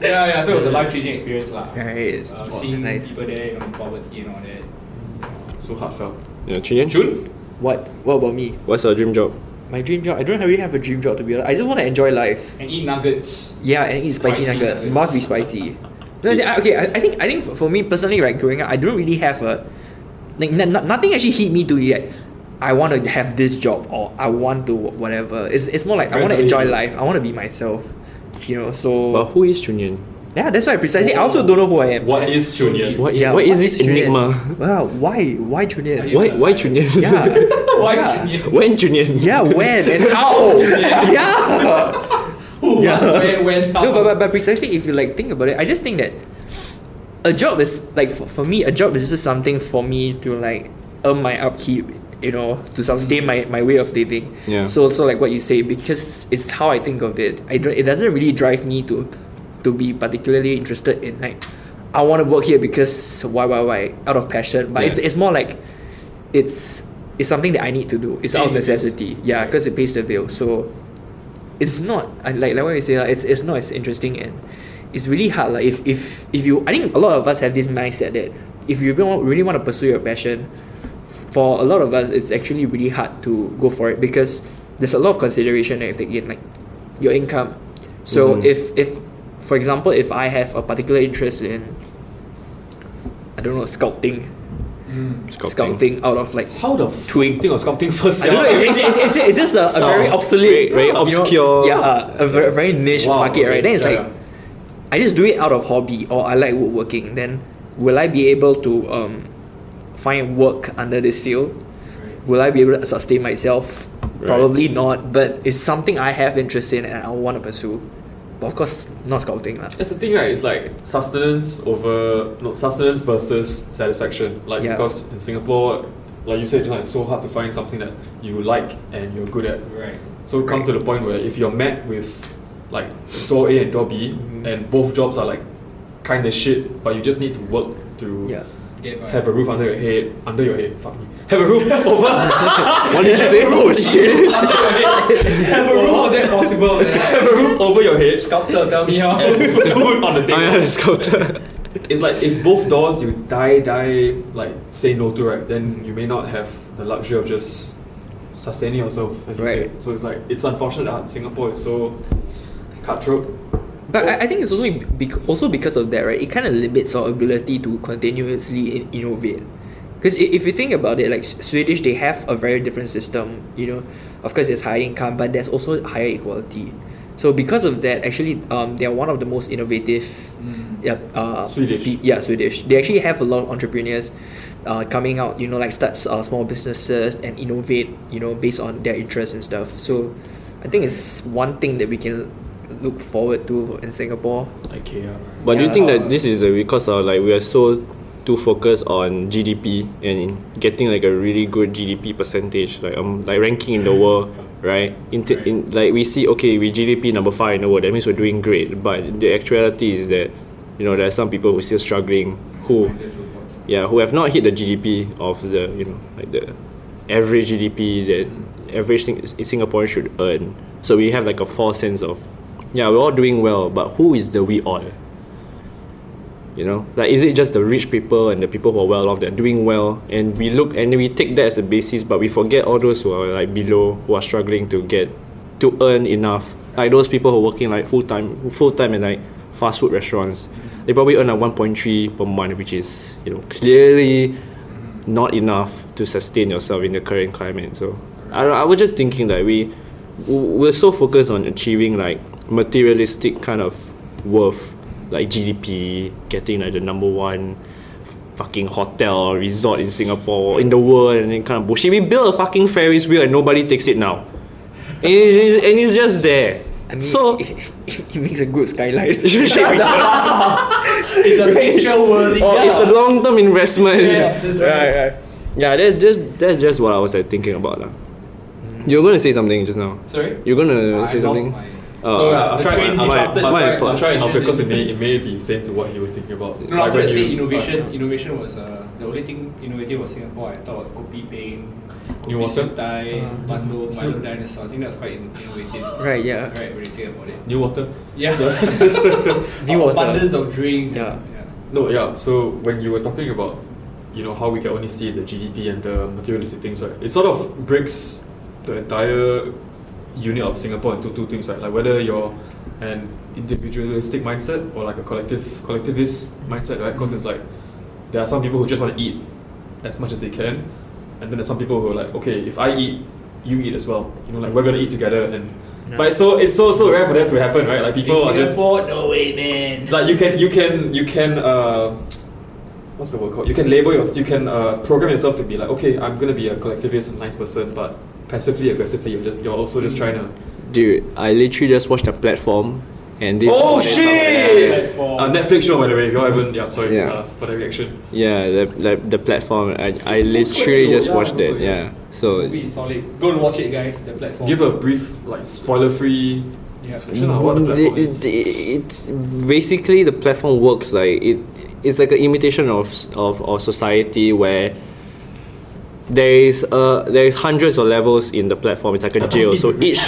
[SPEAKER 3] yeah, yeah, so it was a life changing experience. lah.
[SPEAKER 4] Right.
[SPEAKER 3] Uh,
[SPEAKER 4] Wow,
[SPEAKER 3] seeing
[SPEAKER 4] that's nice.
[SPEAKER 3] people there, you know, poverty and all that.
[SPEAKER 1] So heartfelt.
[SPEAKER 2] yeah, Chunian,
[SPEAKER 1] June?
[SPEAKER 4] What? What about me?
[SPEAKER 2] what's your dream job?
[SPEAKER 4] My dream job. I don't really have a dream job to be honest. I just want to enjoy life.
[SPEAKER 3] And eat nuggets.
[SPEAKER 4] Yeah, and eat spicy,
[SPEAKER 3] Spicy
[SPEAKER 4] nuggets.
[SPEAKER 3] nuggets.
[SPEAKER 4] Must be spicy. No, as I- okay, I, I think I think for- for me personally, right, growing up, I don't really have a like n- n- nothing actually hit me to yet. I want to have this job or I want to whatever. It's, it's more like I want to enjoy life. I want to be myself. You know, so
[SPEAKER 2] But who is Chunian?
[SPEAKER 4] Yeah, that's why precisely. I also don't know who I am.
[SPEAKER 1] What is Chunian?
[SPEAKER 2] What is,
[SPEAKER 4] Yeah,
[SPEAKER 2] what is this
[SPEAKER 4] Chunian?
[SPEAKER 2] enigma?
[SPEAKER 4] Wow, why why Chunian?
[SPEAKER 3] you-
[SPEAKER 2] Why, why Chunian?
[SPEAKER 4] Yeah.
[SPEAKER 3] Why
[SPEAKER 4] yeah.
[SPEAKER 3] Chunian?
[SPEAKER 2] when Chunian?
[SPEAKER 4] Yeah, when and how? yeah.
[SPEAKER 3] Who?
[SPEAKER 4] Yeah.
[SPEAKER 3] Where, when, how?
[SPEAKER 4] No, but, but, but precisely if you like think about it, I just think that a job is like for, for me, a job is just something for me to like earn my upkeep, you know, to sustain mm. my, my way of living.
[SPEAKER 2] Yeah.
[SPEAKER 4] So so like what you say, because it's how I think of it. I don't it doesn't really drive me to to be particularly interested in like I want to work here because why why why out of passion. But it's
[SPEAKER 2] Yeah.
[SPEAKER 4] it's more like it's it's something that I need to do. It's out of necessity. Yeah, because it pays the bill. So it's not like like what you say. Like, it's it's not as interesting and it's really hard. Like if if if you, I think a lot of us have this mindset that if you really want, really want to pursue your passion, for a lot of us, it's actually really hard to go for it because there's a lot of consideration that you have to get, like your income. So
[SPEAKER 2] Mhm.
[SPEAKER 4] if if for example, if I have a particular interest in I don't know sculpting,
[SPEAKER 3] Mm.
[SPEAKER 4] sculpting, out of like
[SPEAKER 1] How the f-
[SPEAKER 4] Twig.
[SPEAKER 1] think of sculpting first?
[SPEAKER 4] I don't know. It's, it's, it's, it's just a, a very obsolete,
[SPEAKER 2] very- very
[SPEAKER 4] you know,
[SPEAKER 2] obscure.
[SPEAKER 4] yeah, uh, a very, very niche
[SPEAKER 1] Wow,
[SPEAKER 4] market,
[SPEAKER 1] okay.
[SPEAKER 4] right? Then it's
[SPEAKER 1] Yeah,
[SPEAKER 4] like
[SPEAKER 1] yeah.
[SPEAKER 4] I just do it out of hobby or I like woodworking. Then will I be able to um, find work under this field?
[SPEAKER 3] Right.
[SPEAKER 4] Will I be able to sustain myself?
[SPEAKER 2] Right.
[SPEAKER 4] Probably not. But it's something I have interest in and I want to pursue. But of course, not sculpting lah.
[SPEAKER 1] That's the thing, right? It's like sustenance over no sustenance versus satisfaction. Like
[SPEAKER 4] Yeah.
[SPEAKER 1] because in Singapore, like you said, just like, it's so hard to find something that you like and you're good at.
[SPEAKER 3] Right.
[SPEAKER 1] So come to the point where if you're met with like door A and door B,
[SPEAKER 4] Mhm.
[SPEAKER 1] and both jobs are like kind of shit, but you just need to work to
[SPEAKER 4] Yeah.
[SPEAKER 3] Get
[SPEAKER 1] have a roof under your head, under your head, fuck me, have a roof over,
[SPEAKER 2] What did you say? Oh shit!
[SPEAKER 3] have a roof. Oh, how is that possible?
[SPEAKER 1] have a roof over your head,
[SPEAKER 3] Sculptor, tell me how.
[SPEAKER 1] and food on the
[SPEAKER 2] I
[SPEAKER 1] table.
[SPEAKER 2] had a scouter.
[SPEAKER 1] It's like if both doors you die die like say no to right, then you may not have the luxury of just sustaining yourself as you
[SPEAKER 4] Right.
[SPEAKER 1] said. So it's like it's unfortunate that Singapore is so cutthroat.
[SPEAKER 4] But I, I think it's also bec- also because of that, right? It kind of limits our ability to continuously in- innovate. Because if you think about it, like Swedish, they have a very different system. You know, of course, there's high income, but there's also higher equality. So because of that, actually, um, they are one of the most innovative.
[SPEAKER 3] Mm.
[SPEAKER 4] Yeah, uh,
[SPEAKER 1] Swedish.
[SPEAKER 4] pe- yeah, Swedish. They actually have a lot of entrepreneurs, uh, coming out. You know, like start uh, small businesses and innovate. You know, based on their interests and stuff. So, I think it's one thing that we can look forward to in Singapore.
[SPEAKER 1] IKEA.
[SPEAKER 2] But do you
[SPEAKER 4] Yeah.
[SPEAKER 2] think that this is the because of like we are so too focused on GDP and in getting like a really good GDP percentage, like um like ranking in the world, right? In, t- in like we see okay we GDP number five in the world, that means we're doing great. But the actuality is that you know there are some people who are still struggling who yeah who have not hit the GDP of the you know like the average GDP that average thing Singaporean should earn. So we have like a false sense of, yeah, we're all doing well, but who is the we all? You know, like is it just the rich people and the people who are well off that are doing well, and we look and we take that as a basis, but we forget all those who are like below, who are struggling to get to earn enough. Like those people who are working like full time, full time in like fast food restaurants, they probably earn like one point three per month, which is you know clearly not enough to sustain yourself in the current climate. So I, I was just thinking that we we're so focused on achieving like materialistic kind of worth, like GDP, getting like the number one fucking hotel resort in Singapore or in the world and then kind of bullshit. We built a fucking Ferris wheel and nobody takes it now. And it's, and it's just there.
[SPEAKER 4] I mean,
[SPEAKER 2] so
[SPEAKER 4] it, it makes a good skylight.
[SPEAKER 3] It's a picture worthy.
[SPEAKER 2] Oh, it's a long term investment.
[SPEAKER 3] Yeah, that's right.
[SPEAKER 2] right, right. Yeah, that's just that's just what I was like, thinking about. lah. Mm. You're gonna say something just now.
[SPEAKER 3] Sorry?
[SPEAKER 2] You're gonna
[SPEAKER 3] I
[SPEAKER 2] say
[SPEAKER 3] lost
[SPEAKER 2] something?
[SPEAKER 3] my-
[SPEAKER 1] Oh, yeah, I'll
[SPEAKER 3] the
[SPEAKER 1] try,
[SPEAKER 3] train
[SPEAKER 1] I'll,
[SPEAKER 3] disrupted
[SPEAKER 1] I'll,
[SPEAKER 2] my
[SPEAKER 1] I'll,
[SPEAKER 2] fault.
[SPEAKER 1] I'll try and help because it may, it may be the same to what he was thinking about.
[SPEAKER 3] No, I was
[SPEAKER 1] when
[SPEAKER 3] say
[SPEAKER 1] you-
[SPEAKER 3] innovation.
[SPEAKER 1] uh,
[SPEAKER 3] Innovation was uh, the only thing innovative was Singapore. I thought was kopi peng,
[SPEAKER 1] New
[SPEAKER 3] kopi
[SPEAKER 1] water?
[SPEAKER 3] Siew-Dai,
[SPEAKER 4] Uh,
[SPEAKER 3] Milo, Milo dinosaur. I think that was quite innovative.
[SPEAKER 4] right, yeah.
[SPEAKER 3] Right, when you think about it.
[SPEAKER 1] NEWater?
[SPEAKER 3] Yeah.
[SPEAKER 4] NEWater.
[SPEAKER 3] Abundance of drinks. and-
[SPEAKER 4] Yeah.
[SPEAKER 3] yeah.
[SPEAKER 1] No, yeah. So when you were talking about, you know, how we can only see the GDP and the materialistic things, right? It sort of breaks the entire unit of Singapore into two things, right? Like whether you're an individualistic mindset or like a collective collectivist mindset, right? Because it's like there are some people who just want to eat as much as they can, and then there's some people who are like, okay, if I eat, you eat as well. You know, like we're gonna eat together, and but it's so it's so so rare for that to happen, right? Like people
[SPEAKER 3] In
[SPEAKER 1] are just
[SPEAKER 3] Singapore, no way, man.
[SPEAKER 1] like you can you can you can uh what's the word called you can label your you can uh, program yourself to be like okay i'm gonna be a collectivist and nice person but passively aggressively you're, just, you're also just trying to
[SPEAKER 2] Dude, I literally just watched a platform and this
[SPEAKER 1] oh shit
[SPEAKER 3] Platform.
[SPEAKER 1] uh, netflix show by the way if you haven't yeah sorry
[SPEAKER 2] Yeah.
[SPEAKER 1] uh, for the reaction
[SPEAKER 2] Yeah, the, the, the platform I, I literally just watched it, yeah. So
[SPEAKER 3] Movie solid. Go and watch it, guys. The platform.
[SPEAKER 1] give a brief like spoiler free
[SPEAKER 3] yeah.
[SPEAKER 1] description of what the platform is
[SPEAKER 2] it's basically the platform works like it it's like an imitation of of, of society where there is uh there is hundreds of levels in the platform. It's like a jail. So each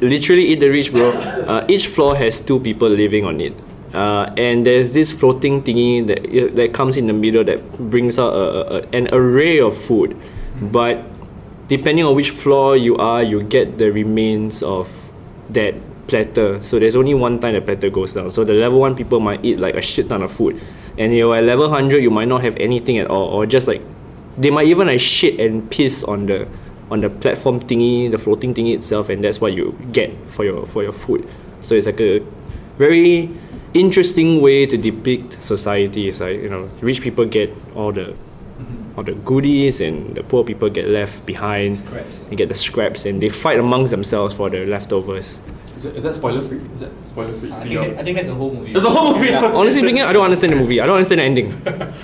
[SPEAKER 2] literally eat the rich bro uh, each floor has two people living on it. Uh, and there's this floating thingy that that comes in the middle that brings out a, a, an array of food. But depending on which floor you are you get the remains of that platter. So there's only one time the platter goes down. So the level 1 people might eat like a shit ton of food. And you're at level 100 you might not have anything at all or just like they might even like shit and piss on the on the platform thingy the floating thingy itself and that's what you get for your for your food. So it's like a very interesting way to depict society. It's like you know rich people get all the mm-hmm. all the goodies and the poor people get left behind.
[SPEAKER 3] Scraps.
[SPEAKER 2] and get the scraps and they fight amongst themselves for the leftovers.
[SPEAKER 1] Is that, is that spoiler free is that spoiler free
[SPEAKER 3] I think,
[SPEAKER 1] your-
[SPEAKER 3] that- I think that's the whole movie.
[SPEAKER 1] That's the whole movie.
[SPEAKER 3] Yeah.
[SPEAKER 2] honestly speaking i don't understand the movie. I don't understand the ending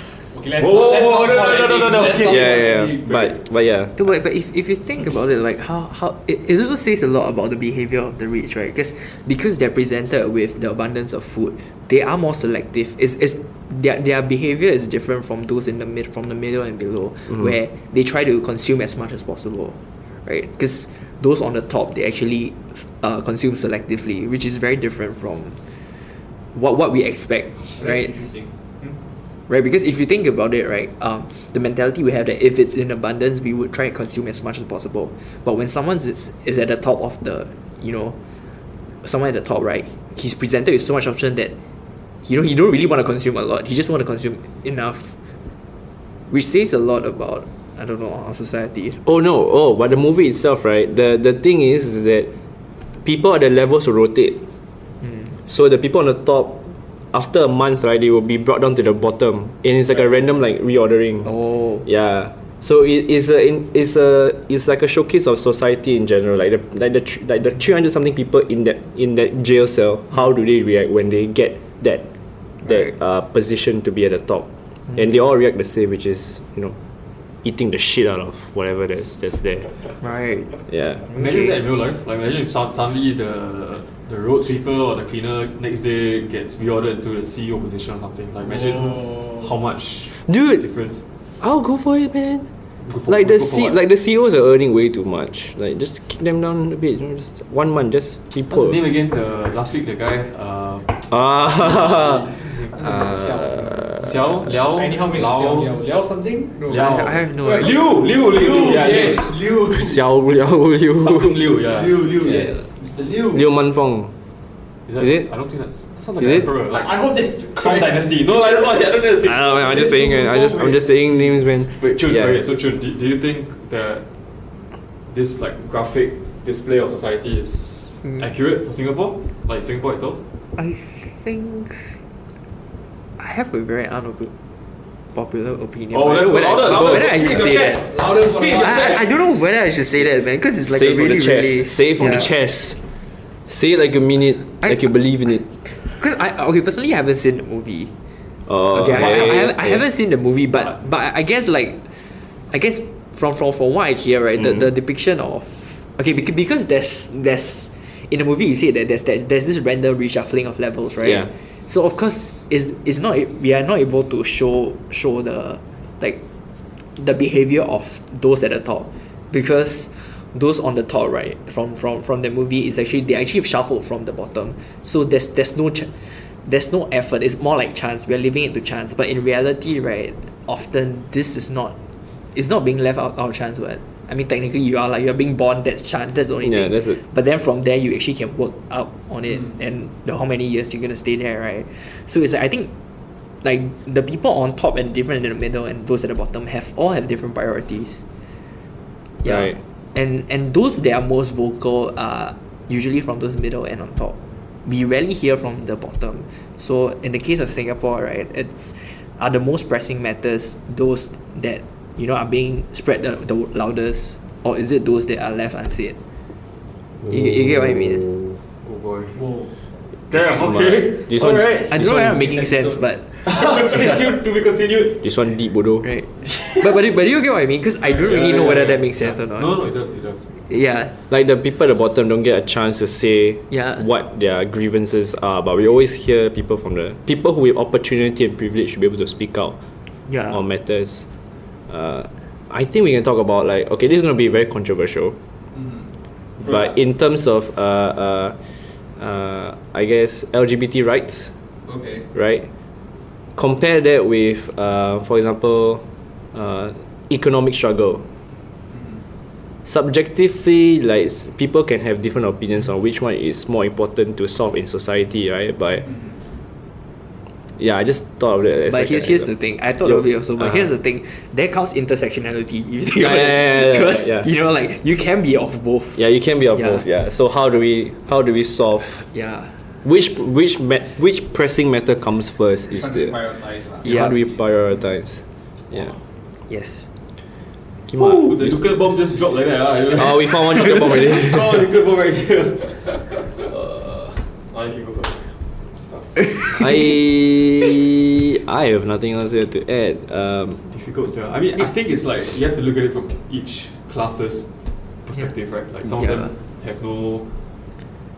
[SPEAKER 3] Okay, let's
[SPEAKER 1] Whoa,
[SPEAKER 3] not,
[SPEAKER 1] whoa,
[SPEAKER 3] let's
[SPEAKER 1] whoa,
[SPEAKER 3] not
[SPEAKER 1] no,
[SPEAKER 3] spoil
[SPEAKER 1] no, no, no,
[SPEAKER 3] anything.
[SPEAKER 1] no, okay.
[SPEAKER 2] yeah yeah, yeah. but but yeah
[SPEAKER 4] No, but, but if, if you think about it, like how, how it, it also says a lot about the behavior of the rich, right? Because because they're presented with the abundance of food, they are more selective. It's, it's their, their behavior is different from those in the mid from the middle and below, where they try to consume as much as possible, right? Because those on the top they actually uh, consume selectively, which is very different from what what we expect,
[SPEAKER 3] That's
[SPEAKER 4] right?
[SPEAKER 3] interesting.
[SPEAKER 4] Right? Because if you think about it, right, um, the mentality we have that if it's in abundance, we would try and consume as much as possible. But when someone is, is at the top of the, you know, someone at the top, right, he's presented with so much option that, you know, he don't really want to consume a lot. He just want to consume enough, which says a lot about I don't know our society.
[SPEAKER 2] oh no oh but the movie itself right the the thing is, is that people at the levels rotate so the people on the top after a month right they will be brought down to the bottom and it's like a random like reordering
[SPEAKER 4] Oh,
[SPEAKER 2] Yeah. So it is a in, it's a it's like a showcase of society in general. Like the like the like the three hundred something people in that in that jail cell. How do they react when they get that that
[SPEAKER 4] Right.
[SPEAKER 2] uh, position to be at the top? And they all react the same, which is you know eating the shit out of whatever that's that's there.
[SPEAKER 4] right.
[SPEAKER 2] Yeah.
[SPEAKER 1] Imagine
[SPEAKER 4] Okay.
[SPEAKER 1] that in real life. Like imagine if some, suddenly the the road sweeper or the cleaner next day gets reordered into the CEO position or something. Like imagine
[SPEAKER 3] Oh.
[SPEAKER 1] how much
[SPEAKER 2] Dude,
[SPEAKER 1] difference.
[SPEAKER 2] I'll go for it, man.
[SPEAKER 1] For-
[SPEAKER 2] like the C,
[SPEAKER 1] what?
[SPEAKER 2] like the CEOs are earning way too much. Like just kick them down a bit. You know, just one month, just be
[SPEAKER 1] What's his name again? The last week the guy. Uh,
[SPEAKER 2] Ah,
[SPEAKER 1] his name?
[SPEAKER 2] uh,
[SPEAKER 1] Xiao Liao
[SPEAKER 3] Anyhow, make
[SPEAKER 1] Lao
[SPEAKER 3] Liao Liao Liao something? No.
[SPEAKER 1] Liao.
[SPEAKER 4] I have no
[SPEAKER 3] Well,
[SPEAKER 4] idea.
[SPEAKER 1] Liu Liu Liu. Yeah,
[SPEAKER 3] yes. Liu.
[SPEAKER 2] Xiao Liao Liu
[SPEAKER 1] Something Liu. Yeah.
[SPEAKER 3] Liu, Liu, yes. Mr. Liu.
[SPEAKER 2] Liu Manfong.
[SPEAKER 1] Is, that,
[SPEAKER 2] Is it?
[SPEAKER 1] I don't think that's. That sounds like
[SPEAKER 2] Is
[SPEAKER 1] an
[SPEAKER 2] it?
[SPEAKER 1] emperor. Like
[SPEAKER 3] I hope that's
[SPEAKER 1] from Dynasty. No, like, that's not. I don't know.
[SPEAKER 2] I don't know. I'm just saying. I just I'm just saying names, man.
[SPEAKER 1] Wait, Chun,
[SPEAKER 2] Yeah.
[SPEAKER 1] wait, so Chun, do, do you think that this like graphic display of society is
[SPEAKER 4] Mm.
[SPEAKER 1] accurate for Singapore? Like Singapore itself?
[SPEAKER 4] I think I have a very unpopular opinion.
[SPEAKER 1] Oh,
[SPEAKER 4] but
[SPEAKER 1] let's
[SPEAKER 4] whether-
[SPEAKER 1] louder, louder.
[SPEAKER 4] Whether I
[SPEAKER 1] Speak
[SPEAKER 4] should
[SPEAKER 1] your
[SPEAKER 4] say
[SPEAKER 1] chest.
[SPEAKER 4] that.
[SPEAKER 3] Louder,
[SPEAKER 1] Speak your chest.
[SPEAKER 4] I, I don't know whether I should say that, man, because it's like
[SPEAKER 2] Say
[SPEAKER 4] a really,
[SPEAKER 2] the
[SPEAKER 4] really.
[SPEAKER 2] Say it from the chest. Say it like you mean it,
[SPEAKER 4] I-
[SPEAKER 2] like you believe in it.
[SPEAKER 4] Because I okay, personally, I haven't seen the movie.
[SPEAKER 2] Oh,
[SPEAKER 4] Okay, I, I, I, haven't, I haven't seen the movie, but but I guess like, I guess from from from what I hear, right, the,
[SPEAKER 2] Mm-hmm.
[SPEAKER 4] the depiction of okay because, because there's there's in the movie you see that there's there's, there's this random reshuffling of levels, right?
[SPEAKER 2] Yeah.
[SPEAKER 4] So of course, is it's not we are not able to show show the like the behavior of those at the top. Because those on the top right from from from the movie is actually they actually shuffled from the bottom. So there's there's no ch- there's no effort. It's more like chance. We're leaving it to chance. But in reality right often this is not it's not being left out our chance but I mean technically you are like you're being born that's chance that's the only
[SPEAKER 2] Yeah,
[SPEAKER 4] thing
[SPEAKER 2] that's it.
[SPEAKER 4] but then from there you actually can work up on it
[SPEAKER 3] Mm.
[SPEAKER 4] and the, how many years you're gonna stay there right so it's like I think like the people on top and different in the middle and those at the bottom have all have different priorities yeah
[SPEAKER 2] Right.
[SPEAKER 4] and and those that are most vocal are usually from those middle and on top we rarely hear from the bottom so in the case of singapore right it's are the most pressing matters those that you know are being spread the, the loudest or is it those that are left unsaid you, you get what I mean
[SPEAKER 1] Oh boy.
[SPEAKER 3] Whoa.
[SPEAKER 1] Damn, okay.
[SPEAKER 2] This one-
[SPEAKER 1] Alright.
[SPEAKER 4] I don't know whether I'm making sense but
[SPEAKER 1] Stay tuned to be continued.
[SPEAKER 2] This one deep, bodoh.
[SPEAKER 4] right but but, but you get what I mean because I don't really
[SPEAKER 1] Yeah,
[SPEAKER 4] know
[SPEAKER 1] yeah,
[SPEAKER 4] whether
[SPEAKER 1] yeah.
[SPEAKER 4] that makes sense or not
[SPEAKER 1] No, no, it does, it does.
[SPEAKER 4] yeah
[SPEAKER 2] Like the people at the bottom don't get a chance to say
[SPEAKER 4] Yeah.
[SPEAKER 2] what their grievances are, but we always hear people from the people who with opportunity and privilege to be able to speak out
[SPEAKER 4] yeah
[SPEAKER 2] on matters. Uh, I think we can talk about like okay, this is gonna be very controversial, but in terms of uh, uh, uh, I guess LGBT rights,
[SPEAKER 3] Okay.
[SPEAKER 2] right? Compare that with, uh, for example, uh, economic struggle. Subjectively, like people can have different opinions on which one is more important to solve in society, right? But yeah, I just thought of it. as
[SPEAKER 4] But
[SPEAKER 2] like
[SPEAKER 4] here's, here's the thing. I thought
[SPEAKER 2] Yo,
[SPEAKER 4] of it also, but
[SPEAKER 2] uh-huh.
[SPEAKER 4] here's the thing. There comes intersectionality. You think
[SPEAKER 2] Yeah, yeah, yeah, yeah,
[SPEAKER 4] Because
[SPEAKER 2] yeah.
[SPEAKER 4] you know, like you can be of both.
[SPEAKER 2] Yeah, you can be of
[SPEAKER 4] Yeah.
[SPEAKER 2] both. Yeah. So how do we how do we solve
[SPEAKER 4] Yeah.
[SPEAKER 2] which which ma- which pressing matter comes first? Is the
[SPEAKER 3] prioritize.
[SPEAKER 4] Yeah.
[SPEAKER 2] how do we prioritize? Yeah.
[SPEAKER 4] Yes.
[SPEAKER 2] Kim.
[SPEAKER 1] Ooh, the nuclear bomb just dropped like that. ah.
[SPEAKER 2] Oh, we found one nuclear bomb already.
[SPEAKER 1] oh, nuclear bomb right here. Uh, I can go first. Stop.
[SPEAKER 2] I I have nothing else here to add. Um,
[SPEAKER 1] Difficult, sir. I mean, I think it's like you have to look at it from each class's perspective, right? Like some
[SPEAKER 4] Yeah.
[SPEAKER 1] of them have no,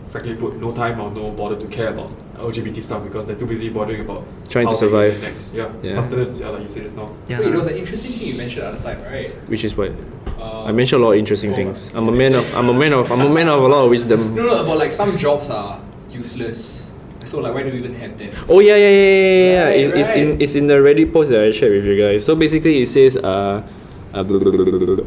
[SPEAKER 1] frankly put, no time or no bother to care about LGBT stuff because they're too busy bothering about
[SPEAKER 2] Trying to
[SPEAKER 1] how they get
[SPEAKER 2] survive.
[SPEAKER 1] Next, yeah.
[SPEAKER 2] Yeah.
[SPEAKER 1] sustenance. Yeah, like you said just now.
[SPEAKER 4] Yeah.
[SPEAKER 3] Wait, there was an interesting thing you mentioned at the time, right?
[SPEAKER 2] which is what
[SPEAKER 3] Uh,
[SPEAKER 2] I mentioned a lot of interesting
[SPEAKER 3] oh,
[SPEAKER 2] things. I'm a man of I'm a man of I'm a man of a lot of wisdom.
[SPEAKER 3] No, no, about like some jobs are useless. So like, why do we even have them?
[SPEAKER 2] Oh yeah yeah yeah yeah yeah. yeah.
[SPEAKER 3] Right,
[SPEAKER 2] it's, it's in it's in the Reddit post that I shared with you guys. So basically it says uh, uh blah, blah, blah, blah, blah, blah.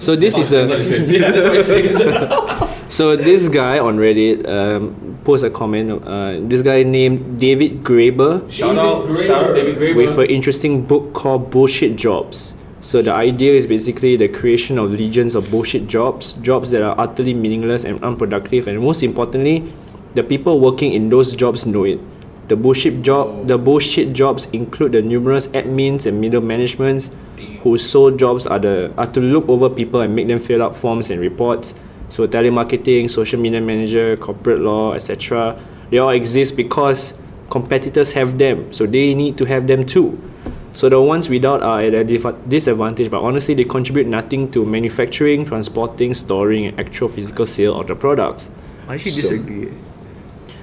[SPEAKER 2] So this is
[SPEAKER 1] That's what it
[SPEAKER 2] a
[SPEAKER 1] says. yeah, that's what it says.
[SPEAKER 2] so this guy on Reddit um post a comment. Uh, this guy named David Graeber
[SPEAKER 1] Shout out,
[SPEAKER 3] David
[SPEAKER 1] shout out
[SPEAKER 3] Graeber.
[SPEAKER 1] David Graeber.
[SPEAKER 2] with an interesting book called Bullshit Jobs. So the idea is basically the creation of legions of bullshit jobs, jobs that are utterly meaningless and unproductive, and most importantly, the people working in those jobs know it. The bullshit job, the bullshit jobs include the numerous admins and middle managements whose sole jobs are the are to look over people and make them fill out forms and reports. So telemarketing, social media manager, corporate law, etc. They all exist because competitors have them, so they need to have them too. So the ones without are at a disadvantage, but honestly, they contribute nothing to manufacturing, transporting, storing, and actual physical sale of the products.
[SPEAKER 4] I actually
[SPEAKER 2] So-
[SPEAKER 4] disagree.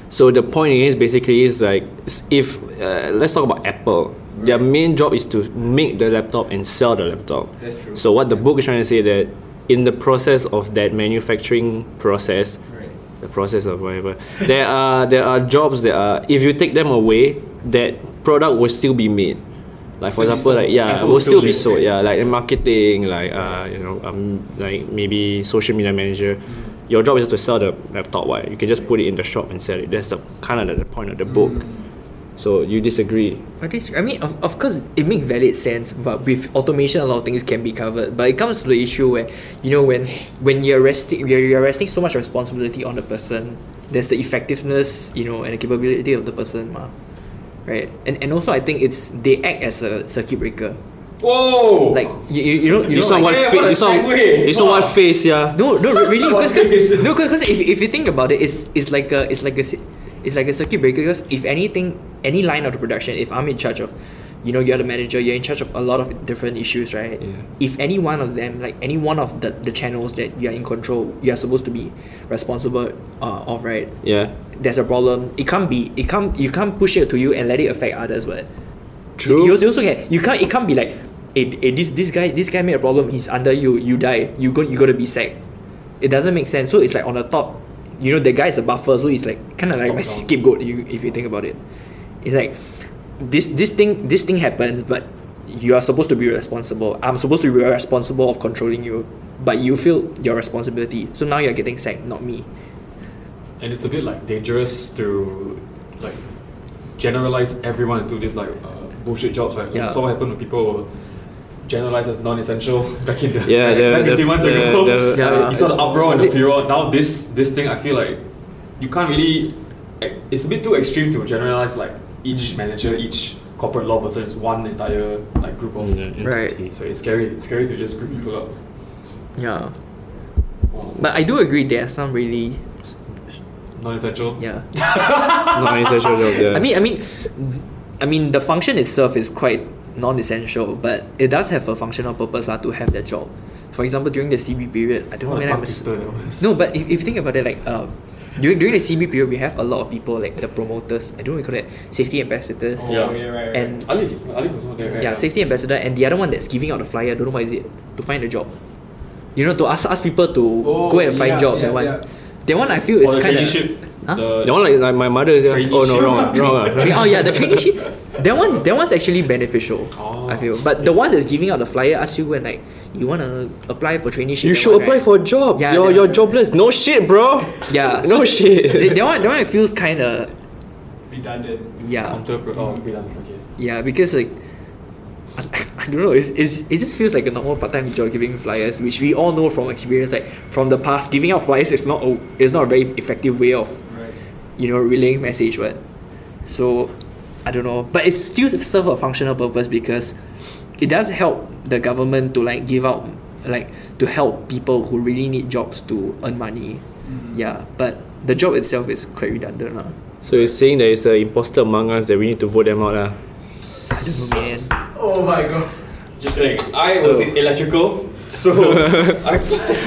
[SPEAKER 2] So the point is basically is like if uh, let's talk about Apple. Their main job is to make the laptop and sell the laptop.
[SPEAKER 3] That's true.
[SPEAKER 2] So what the book is trying to say that in the process of that manufacturing process,
[SPEAKER 3] Right.
[SPEAKER 2] the process of whatever, there are there are jobs that are if you take them away, that product will still be made. Like for
[SPEAKER 1] be
[SPEAKER 2] example, like yeah,
[SPEAKER 1] Apple
[SPEAKER 2] will still
[SPEAKER 1] still
[SPEAKER 2] be sold. Yeah, like in marketing, like uh, you know, um, like maybe social media manager. Your job is to sell the laptop. Why? You can just put it in the shop and sell it. That's the kind of the point of the book. Hmm. So you disagree?
[SPEAKER 4] I dis- I mean, of, of course, it makes valid sense, but with automation, a lot of things can be covered. But it comes to the issue where, you know, when when you're resting, you're, you're resting so much responsibility on the person, there's the effectiveness, you know, and the capability of the person, ma. right? And and also, I think it's they act as a circuit breaker.
[SPEAKER 1] Whoa!
[SPEAKER 4] Like you, you, you know, you
[SPEAKER 2] This
[SPEAKER 4] know,
[SPEAKER 2] one
[SPEAKER 4] like,
[SPEAKER 2] what
[SPEAKER 1] Yeah,
[SPEAKER 2] face?
[SPEAKER 1] what a
[SPEAKER 2] This one, this one what face? Yeah.
[SPEAKER 4] No, no, really,
[SPEAKER 1] What
[SPEAKER 4] because no, because if, if you think about it, it's it's like a it's like a it's like a circuit breaker. Because if anything, any line of the production, if I'm in charge of, you know, you're the manager, you're in charge of a lot of different issues, right?
[SPEAKER 2] Yeah.
[SPEAKER 4] If any one of them, like any one of the, the channels that you're in control, you're supposed to be responsible uh, of, right?
[SPEAKER 2] Yeah.
[SPEAKER 4] There's a problem. It can't be. It can't. You can't push it to you and let it affect others, but.
[SPEAKER 2] True.
[SPEAKER 4] You, you also can. You can't. It can't be like, hey, hey, this this guy this guy made a problem. He's under you. You die. You go. You got to be sacked. It doesn't make sense. So it's like on the top, you know, the guy is a buffer. So he's like kind of like my scapegoat. You if you think about it, it's like this this thing this thing happens, but you are supposed to be responsible. I'm supposed to be responsible of controlling you, but you feel your responsibility. So now you're getting sacked, not me.
[SPEAKER 1] and it's a bit like dangerous to like generalize everyone into this like uh, bullshit jobs, right? Like,
[SPEAKER 4] Yeah.
[SPEAKER 1] So what happened when people generalized as non-essential back in the
[SPEAKER 2] Yeah, the-
[SPEAKER 1] back
[SPEAKER 2] the-
[SPEAKER 1] a few months
[SPEAKER 2] the-
[SPEAKER 1] ago?
[SPEAKER 2] the-
[SPEAKER 4] Yeah.
[SPEAKER 1] you saw the uproar and the
[SPEAKER 4] it-
[SPEAKER 1] furor. Now this this thing, I feel like you can't really. Eh, it's a bit too extreme to generalize like each manager, each corporate law person is one entire like group of.
[SPEAKER 4] Right.
[SPEAKER 1] So it's scary. It's scary to just group people up.
[SPEAKER 4] Yeah,
[SPEAKER 1] Wow.
[SPEAKER 4] but I do agree there are some really
[SPEAKER 1] non-essential.
[SPEAKER 4] yeah.
[SPEAKER 2] Non-essential job. Yeah.
[SPEAKER 4] I mean, I mean, I mean, the function itself is quite non-essential, but it does have a functional purpose lah to have that job. For example, during the CB period, I don't know
[SPEAKER 1] What a
[SPEAKER 4] when I
[SPEAKER 1] tongue
[SPEAKER 4] was.
[SPEAKER 1] was.
[SPEAKER 4] No, but if, if you think about it, like um, during during the CB period, we have a lot of people like the promoters. I don't know what you call that safety ambassadors.
[SPEAKER 3] Oh,
[SPEAKER 1] Yeah.
[SPEAKER 3] yeah, right, right.
[SPEAKER 4] And
[SPEAKER 1] Alif, Alif was not there, right?
[SPEAKER 4] yeah, safety ambassador, and the other one that's giving out the flyer. I don't know what is it to find a job. You know, to ask ask people to
[SPEAKER 3] Oh,
[SPEAKER 4] go and find
[SPEAKER 3] yeah,
[SPEAKER 4] job.
[SPEAKER 3] yeah,
[SPEAKER 4] that one,
[SPEAKER 3] yeah.
[SPEAKER 4] that one I feel
[SPEAKER 1] Or
[SPEAKER 4] is kind of.
[SPEAKER 1] traineeship.
[SPEAKER 4] Huh?
[SPEAKER 1] The,
[SPEAKER 2] that one like, like my mother. Yeah. Oh no,
[SPEAKER 1] Traineeship.
[SPEAKER 2] wrong, ah, wrong. ah.
[SPEAKER 4] Oh yeah, the traineeship. That one's that one's actually beneficial.
[SPEAKER 1] Oh,
[SPEAKER 4] I feel, oh. but the one that's giving out the flyer asks you when like you wanna apply for traineeship.
[SPEAKER 2] You should
[SPEAKER 4] one,
[SPEAKER 2] apply
[SPEAKER 4] right?
[SPEAKER 2] for a job.
[SPEAKER 4] Yeah,
[SPEAKER 2] you're
[SPEAKER 4] that
[SPEAKER 2] you're jobless. No shit, bro.
[SPEAKER 4] Yeah,
[SPEAKER 2] No shit.
[SPEAKER 4] That, that one that one feels kind of
[SPEAKER 3] Redundant.
[SPEAKER 4] yeah
[SPEAKER 1] counter. Oh, mm. wait, okay.
[SPEAKER 4] yeah because like. I, I don't know. It's, it's, it just feels like a normal part-time job giving flyers, which we all know from experience. Like from the past, giving out flyers is not a, is not a very effective way of
[SPEAKER 3] Right.
[SPEAKER 4] you know, relaying message, what? So, I don't know, but it still serve a functional purpose because it does help the government to like give out, like to help people who really need jobs to earn money. Mm-hmm. Yeah, but the job itself is quite redundant, lah.
[SPEAKER 2] So you're saying there is an imposter among us that we need to vote them out, lah.
[SPEAKER 4] I don't know, man.
[SPEAKER 3] Oh my god.
[SPEAKER 1] Just like, I oh. was in electrical, so I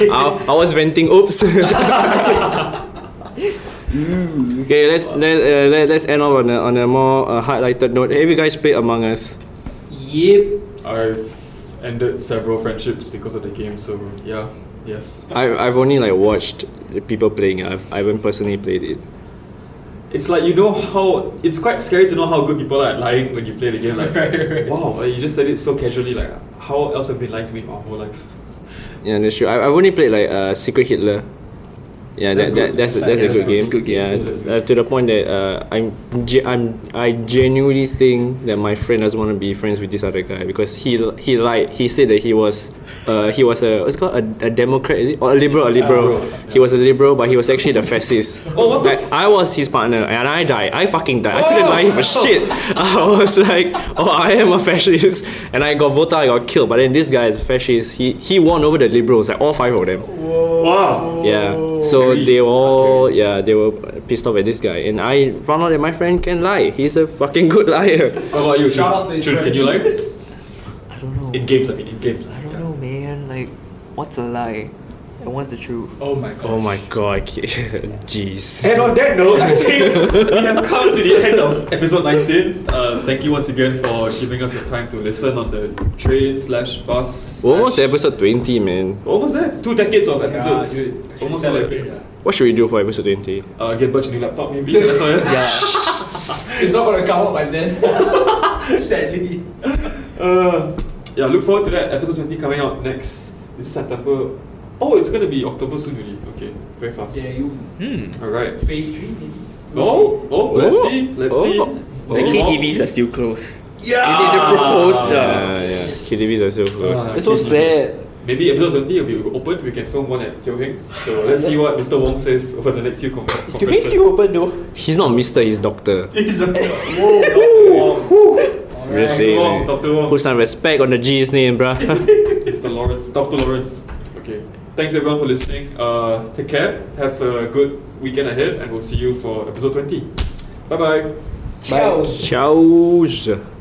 [SPEAKER 2] I, I was venting. Oops. okay, let's let, uh, let let's end off on a on a more uh, highlighted note. Have you guys played Among Us?
[SPEAKER 3] Yep.
[SPEAKER 1] I've ended several friendships because of the game. So yeah, yes,
[SPEAKER 2] I I've only like watched people playing. it. I've I haven't personally played it.
[SPEAKER 1] it's like you know how it's quite scary to know how good people are at lying when you play the game. Like
[SPEAKER 3] Right, right.
[SPEAKER 1] wow, like, you just said it so casually. Like how else have been lying to me my whole life?
[SPEAKER 2] Yeah, that's true. I, I've only played like uh, Secret Hitler. Yeah,
[SPEAKER 1] That's
[SPEAKER 2] that, that that's
[SPEAKER 1] That's
[SPEAKER 2] that's a
[SPEAKER 1] good.
[SPEAKER 2] game.
[SPEAKER 1] Good game.
[SPEAKER 2] Yeah, uh, to the point that uh, I'm ge- I'm I genuinely think that my friend doesn't want to be friends with this other guy because he he lied. He said that he was uh, he was a what's it called a, a Democrat is it or a liberal a liberal. He was a liberal, but he was actually the fascist.
[SPEAKER 1] Oh, what the
[SPEAKER 2] Like, I was his partner and I died. I fucking died. I couldn't lie for shit. I was like, oh, I am a fascist, and I got voted. I got killed. But then this guy is a fascist. He he won over the liberals, like all five of them.
[SPEAKER 1] Wow.
[SPEAKER 2] Yeah. So
[SPEAKER 1] Very
[SPEAKER 2] they were all
[SPEAKER 1] accurate.
[SPEAKER 2] yeah they were pissed off at this guy, and I found out that my friend can lie. He's a fucking good liar.
[SPEAKER 1] What about you?
[SPEAKER 3] Shout out to
[SPEAKER 1] Chun, can you lie?
[SPEAKER 4] I don't know.
[SPEAKER 1] In games, I mean, in games.
[SPEAKER 4] I don't know, man. Like, what's a lie? And what's the truth?
[SPEAKER 3] Oh my god.
[SPEAKER 2] Oh my god, jeez.
[SPEAKER 1] And on that note, I think we have come to the end of episode 19. Uh, thank you once again for giving us your time to listen on the train slash bus.
[SPEAKER 2] We're almost episode 20, man.
[SPEAKER 1] Almost there. Two decades of episodes.
[SPEAKER 3] Yeah, dude.
[SPEAKER 1] Almost two decades.
[SPEAKER 3] yeah.
[SPEAKER 2] What should we do for episode 20?
[SPEAKER 1] Uh, get Butch a new laptop maybe. That's all.
[SPEAKER 4] Yeah.
[SPEAKER 3] It's not gonna come out by then. Sadly.
[SPEAKER 1] Uh, yeah, look forward to that. Episode 20 coming out next. Is it September? Oh, it's gonna be October soon, really. Okay, very fast.
[SPEAKER 3] Yeah, you
[SPEAKER 4] Hmm.
[SPEAKER 1] Alright.
[SPEAKER 3] phase three maybe.
[SPEAKER 1] Oh, oh, let's
[SPEAKER 2] Oh.
[SPEAKER 1] see. Let's
[SPEAKER 2] Oh.
[SPEAKER 1] see.
[SPEAKER 2] Oh.
[SPEAKER 4] The
[SPEAKER 1] Maybe more.
[SPEAKER 4] KTVs are still closed.
[SPEAKER 3] Yeah.
[SPEAKER 4] They need to propose the.
[SPEAKER 2] Yeah, yeah. KTVs are so close.
[SPEAKER 1] Ah,
[SPEAKER 4] It's so sad.
[SPEAKER 1] Maybe episode 20 will be open. We can film one at Teo Heng. So let's see what Mr. Wong says over the next few con-
[SPEAKER 4] Is
[SPEAKER 1] conferences.
[SPEAKER 4] Tubing still open though?
[SPEAKER 2] He's not Mister, he's Doctor.
[SPEAKER 1] He's a whoa, Dr. Wong.
[SPEAKER 2] Just saying,
[SPEAKER 1] Wong. Dr. Wong.
[SPEAKER 2] Put some respect on the G's name, bruh.
[SPEAKER 1] Mr. Lawrence, Dr. Lawrence. Okay. Thanks everyone for listening. Uh, take care. Have a good weekend ahead, and we'll see you for episode 20. Bye bye.
[SPEAKER 3] Ciao.
[SPEAKER 2] Ciao.